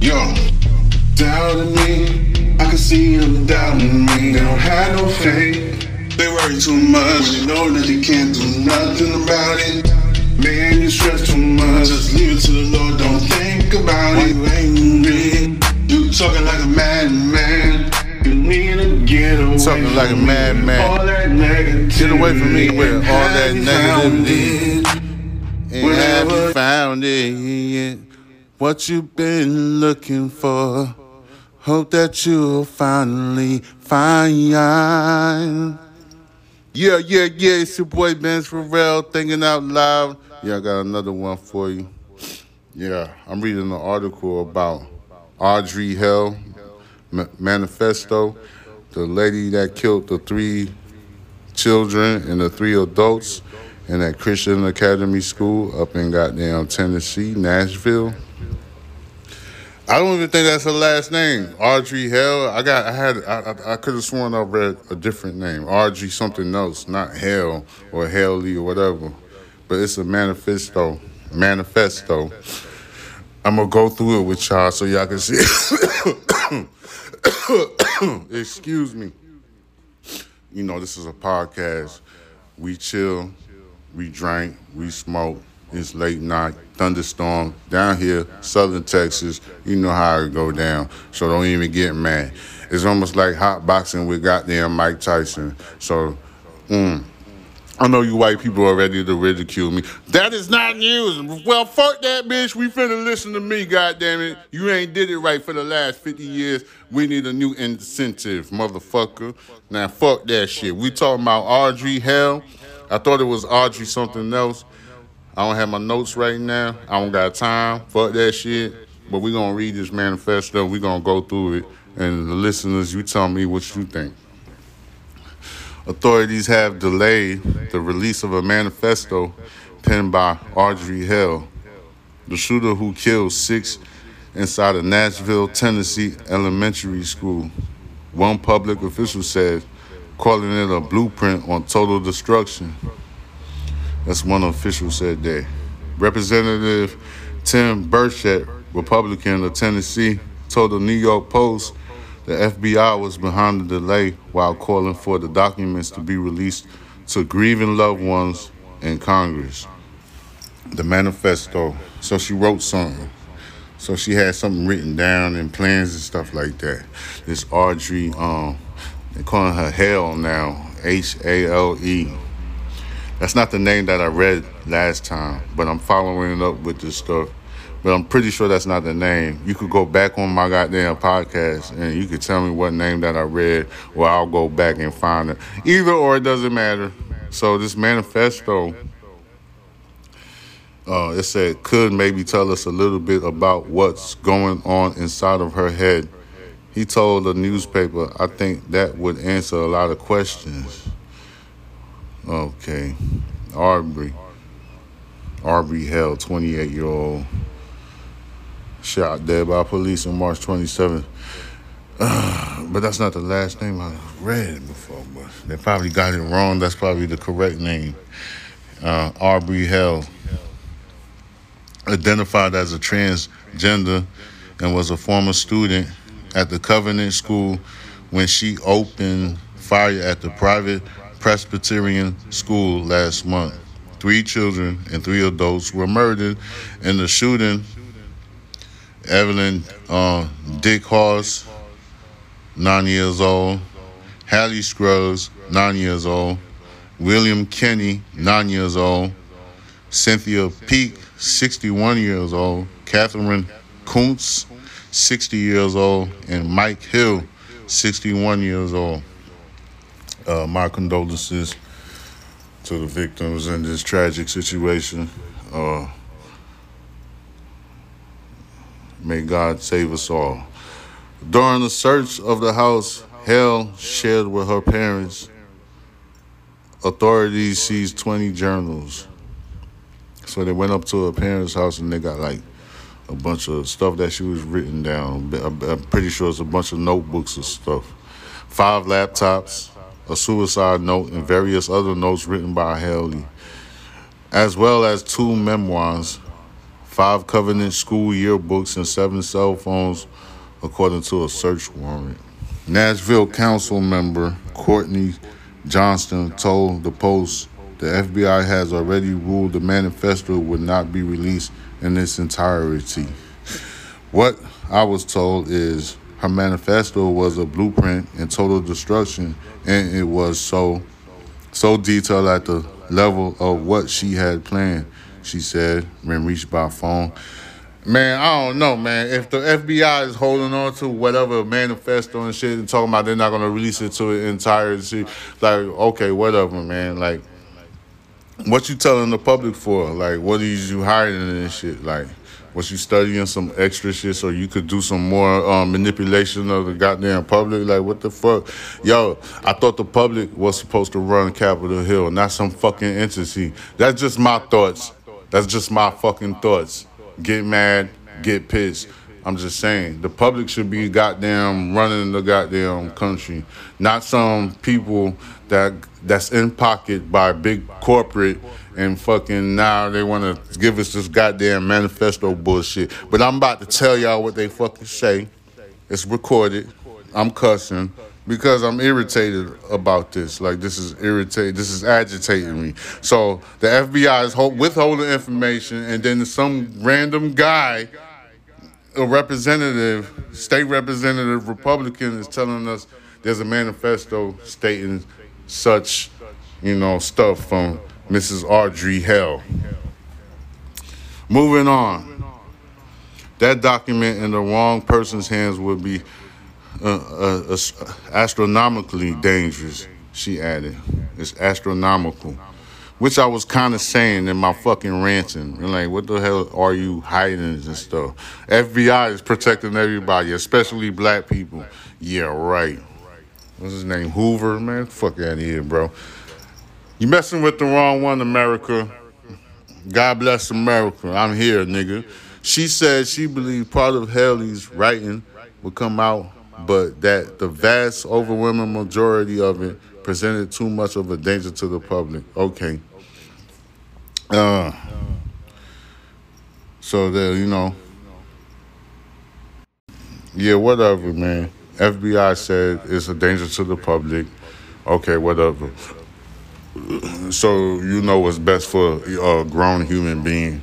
Yo, doubting me. I can see them doubting me. They don't have no faith. They worry too much. They know that they can't do nothing about it. Man, you stress too much. Just leave it to the Lord. Don't think about it. You angry. You talking like a madman. You need to get away. Talking like a madman. All that negativity. Get away from me with all that Have you found negativity. it? And have you found it? What you been looking for? Hope that you'll finally find. Yeah, yeah, yeah. It's your boy Ben Pharrell thinking out loud. Yeah, I got another one for you. Yeah, I'm reading an article about Audrey Hell Ma- Manifesto, the lady that killed the three children and the three adults in that Christian Academy school up in goddamn Tennessee, Nashville. I don't even think that's her last name, Audrey Hell. I got, I had, I, I, I could have sworn I read a different name, Audrey something else, not Hell or Haley or whatever. But it's a manifesto, manifesto. I'm gonna go through it with y'all so y'all can see. Excuse me. You know, this is a podcast. We chill, we drink, we smoke. It's late night, thunderstorm down here, southern Texas. You know how it go down, so don't even get mad. It's almost like hot boxing with goddamn Mike Tyson. So, mm, I know you white people are ready to ridicule me. That is not news. Well, fuck that bitch. We finna listen to me, goddamn it. You ain't did it right for the last 50 years. We need a new incentive, motherfucker. Now, fuck that shit. We talking about Audrey Hell. I thought it was Audrey something else. I don't have my notes right now. I don't got time. Fuck that shit. But we gonna read this manifesto. we gonna go through it. And the listeners, you tell me what you think. Authorities have delayed the release of a manifesto penned by Audrey Hale, the shooter who killed six inside a Nashville, Tennessee elementary school. One public official said, calling it a blueprint on total destruction. That's one official said that. Representative Tim Burchett, Republican of Tennessee, told the New York Post the FBI was behind the delay while calling for the documents to be released to grieving loved ones in Congress. The manifesto. So she wrote something. So she had something written down and plans and stuff like that. This Audrey, um, they're calling her Hale now, H A L E. That's not the name that I read last time, but I'm following up with this stuff. But I'm pretty sure that's not the name. You could go back on my goddamn podcast and you could tell me what name that I read, or I'll go back and find it. Either or, it doesn't matter. So this manifesto, uh, it said could maybe tell us a little bit about what's going on inside of her head. He told the newspaper, I think that would answer a lot of questions. Okay. Aubrey. Aubrey Hell, 28 year old. Shot dead by police on March 27th. Uh, but that's not the last name I read before, but they probably got it wrong. That's probably the correct name. Uh, Aubrey Hell. Identified as a transgender and was a former student at the Covenant School when she opened fire at the private Presbyterian school last month. Three children and three adults were murdered in the shooting. Evelyn uh, Dieckhaus, nine years old. Hallie Scruggs, nine years old. William Kinney, nine years old. Cynthia Peak, 61 years old. Katherine Koonce, 60 years old. And Mike Hill, 61 years old. Uh, my condolences to the victims in this tragic situation. Uh, may God save us all. During the search of the house, Hale shared with her parents. Authorities seized 20 journals. So they went up to her parents' house and they got like a bunch of stuff that she was written down. I'm I'm pretty sure it's a bunch of notebooks and stuff. Five laptops, a suicide note, and various other notes written by Haley, as well as two memoirs, five Covenant school yearbooks, and seven cell phones, according to a search warrant. Nashville council member Courtney Johnston told the Post the FBI has already ruled the manifesto would not be released in its entirety. What I was told is her manifesto was a blueprint in total destruction, and it was so so detailed at the level of what she had planned. She said when reached by phone. Man, I don't know, man. If the FBI is holding on to whatever manifesto and shit and talking about they're not gonna release it to its entirety, like okay, whatever, man. Like, what you telling the public for? Like, what is you hiding and shit? Like, was you studying some extra shit so you could do some more um, manipulation of the goddamn public? Like, what the fuck? Yo, I thought the public was supposed to run Capitol Hill, not some fucking entity. That's just my thoughts. That's just my fucking thoughts. Get mad, get pissed. I'm just saying, the public should be goddamn running the goddamn country, not some people that that's in pocket by big corporate and fucking now they want to give us this goddamn manifesto bullshit. But I'm about to tell y'all what they fucking say. It's recorded. I'm cussing because I'm irritated about this. Like this is irritating. This is agitating me. So the FBI is withholding information, and then some random guy, a representative, state representative Republican, is telling us there's a manifesto stating such, you know, stuff from Mrs. Audrey Hale. Moving on. That document in the wrong person's hands would be uh, uh, astronomically dangerous, she added. It's astronomical. Which I was kind of saying in my fucking ranting. And like, what the hell are you hiding and stuff? FBI is protecting everybody, especially black people. Yeah, right. What's his name? Hoover, man? Fuck out of here, bro. You messing with the wrong one, America. God bless America. I'm here, nigga. She said she believed part of Haley's writing would come out, but that the vast, overwhelming majority of it presented too much of a danger to the public. Okay. Uh, so that, you know. Yeah, whatever, man. FBI said it's a danger to the public. Okay, whatever so you know what's best for a grown human being.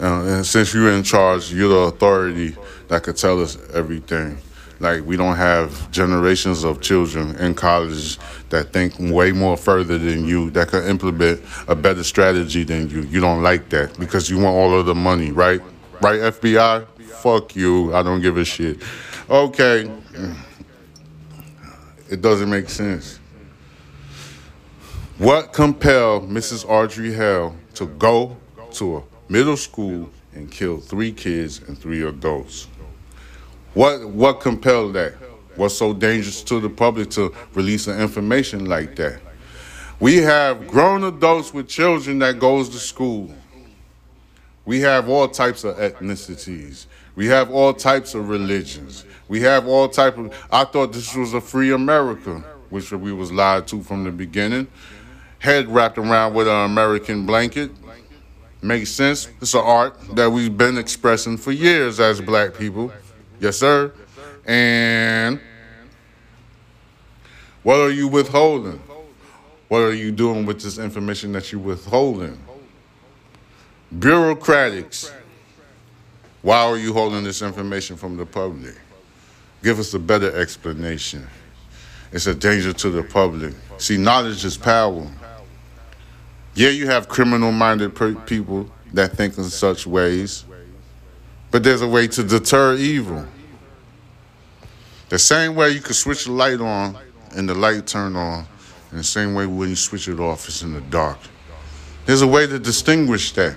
Uh, and since you're in charge, you're the authority that could tell us everything. Like we don't have generations of children in college that think way more further than you, that can implement a better strategy than you. You don't like that because you want all of the money, right? Right, FBI? Fuck you. I don't give a shit. Okay. It doesn't make sense. What compelled Mrs. Audrey Hale to go to a middle school and kill three kids and three adults? What what compelled that? What's so dangerous to the public to release an information like that? We have grown adults with children that goes to school. We have all types of ethnicities. We have all types of religions. We have all type of I thought this was a free America, which we was lied to from the beginning head wrapped around with an American blanket. Makes sense. It's an art that we've been expressing for years as black people. Yes, sir. And what are you withholding? What are you doing with this information that you're withholding? Bureaucratics. Why are you holding this information from the public? Give us a better explanation. It's a danger to the public. See, knowledge is power. Yeah, you have criminal minded people that think in such ways, but there's a way to deter evil. The same way you can switch the light on and the light turn on, and the same way when you switch it off, it's in the dark. There's a way to distinguish that.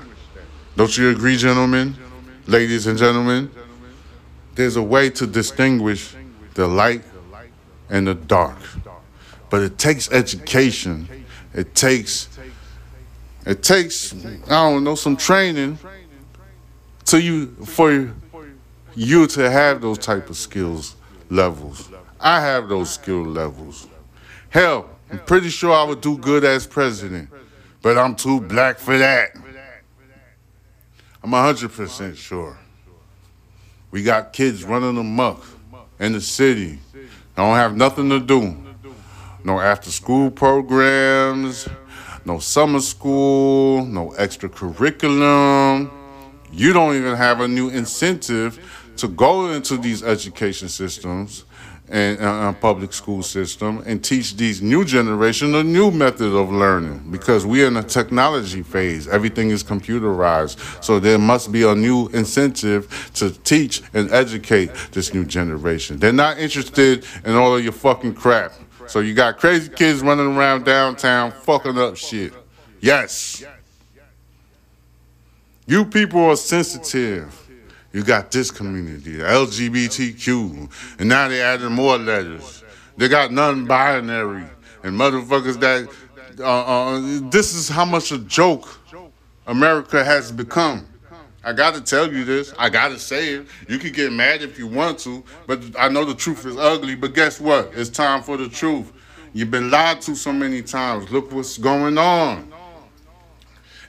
Don't you agree, gentlemen, ladies and gentlemen? There's a way to distinguish the light and the dark. But it takes education. It takes it takes, I don't know, some training to you for you to have those type of skills levels. I have those skill levels. Hell, I'm pretty sure I would do good as president, but I'm too black for that. I'm 100% sure. We got kids running amok in the city. I don't have nothing to do. No after school programs, no summer school, no extracurriculum. You don't even have a new incentive to go into these education systems and uh, public school system and teach these new generation a new method of learning because we're in a technology phase. Everything is computerized. So there must be a new incentive to teach and educate this new generation. They're not interested in all of your fucking crap. So you got crazy kids running around downtown fucking up shit. Yes you people are sensitive you got this community, LGBTQ, and now they added more letters. They got non-binary and motherfuckers that. Uh, uh, this is how much a joke America has become. I gotta tell you this. I gotta say it. You can get mad if you want to, but I know the truth is ugly. But guess what? It's time for the truth. You've been lied to so many times. Look what's going on.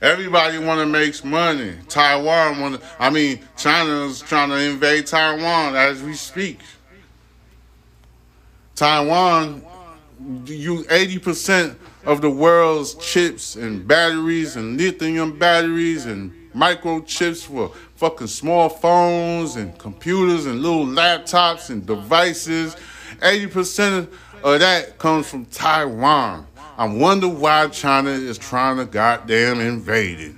Everybody want to make money. Taiwan want I mean, China's trying to invade Taiwan as we speak. Taiwan, you 80% of the world's chips and batteries and lithium batteries and microchips for fucking small phones and computers and little laptops and devices. 80% of that comes from Taiwan. I wonder why China is trying to goddamn invade it.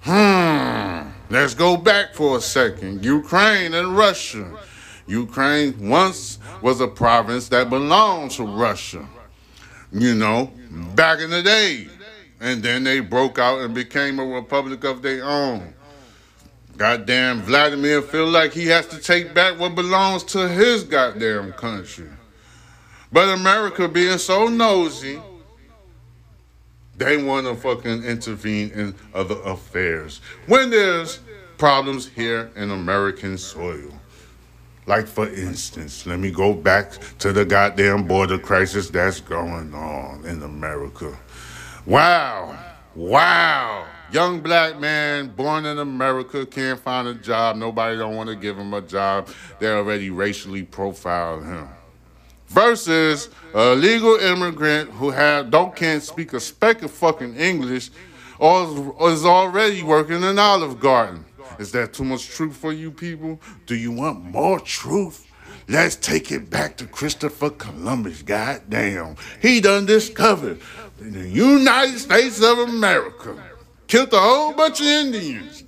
Hmm. Let's go back for a second. Ukraine and Russia. Ukraine once was a province that belonged to Russia. You know, back in the day. And then they broke out and became a republic of their own. Goddamn Vladimir feel like he has to take back what belongs to his goddamn country. But America being so nosy, they want to fucking intervene in other affairs when there's problems here in American soil. Like, for instance, let me go back to the goddamn border crisis that's going on in America. Wow. Wow. Young black man born in America can't find a job. Nobody don't want to give him a job. They're already racially profiling him versus a legal immigrant who have don't can't speak a speck of fucking English or is already working in Olive Garden. Is that too much truth for you people? Do you want more truth? Let's take it back to Christopher Columbus. Goddamn. He done discovered the United States of America. Killed a whole bunch of Indians.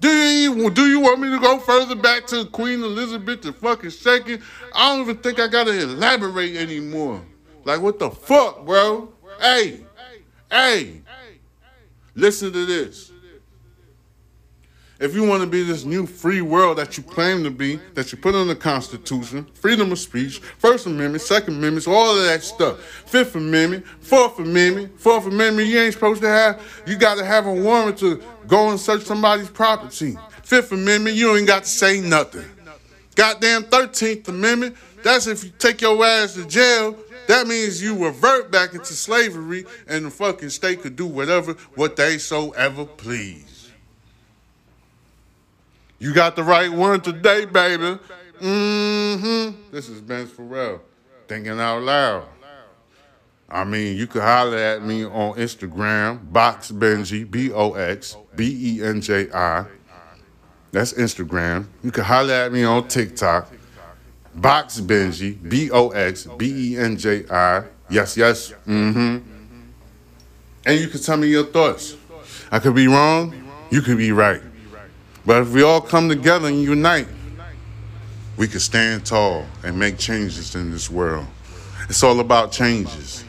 Do you do you want me to go further back to Queen Elizabeth the fucking second? I don't even think I gotta elaborate anymore. Like what the fuck, bro? Hey, hey, listen to this. If you want to be this new free world that you claim to be, that you put in the Constitution, freedom of speech, First Amendment, Second Amendment, all of that stuff, Fifth Amendment, Fourth Amendment, Fourth Amendment, you ain't supposed to have, you got to have a warrant to go and search somebody's property. Fifth Amendment, you ain't got to say nothing. Goddamn 13th Amendment, that's if you take your ass to jail, that means you revert back into slavery and the fucking state could do whatever, what they so ever please. You got the right one today, baby. Mm-hmm. This is Ben Pharrell, thinking out loud. I mean, you could holler at me on Instagram, Box Benji, B O X B E N J I. That's Instagram. You can holler at me on TikTok, Box Benji, B O X B E N J I. Yes, yes. Mm-hmm. And you can tell me your thoughts. I could be wrong. You could be right. But if we all come together and unite, we can stand tall and make changes in this world. It's all about changes.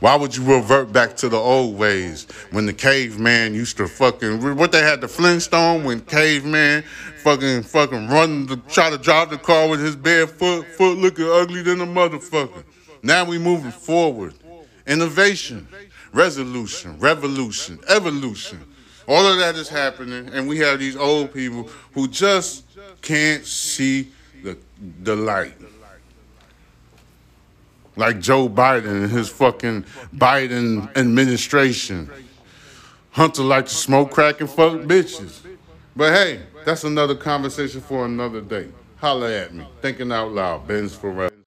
Why would you revert back to the old ways when the caveman used to fucking what they had the Flintstone when caveman fucking fucking run to try to drive the car with his bare foot foot looking ugly than a motherfucker. Now we moving forward. Innovation, resolution, revolution, evolution. All of that is happening, and we have these old people who just can't see the the light. Like Joe Biden and his fucking Biden administration. Hunter like to smoke crack and fuck bitches. But hey, that's another conversation for another day. Holla at me. Thinking out loud. Ben's forever.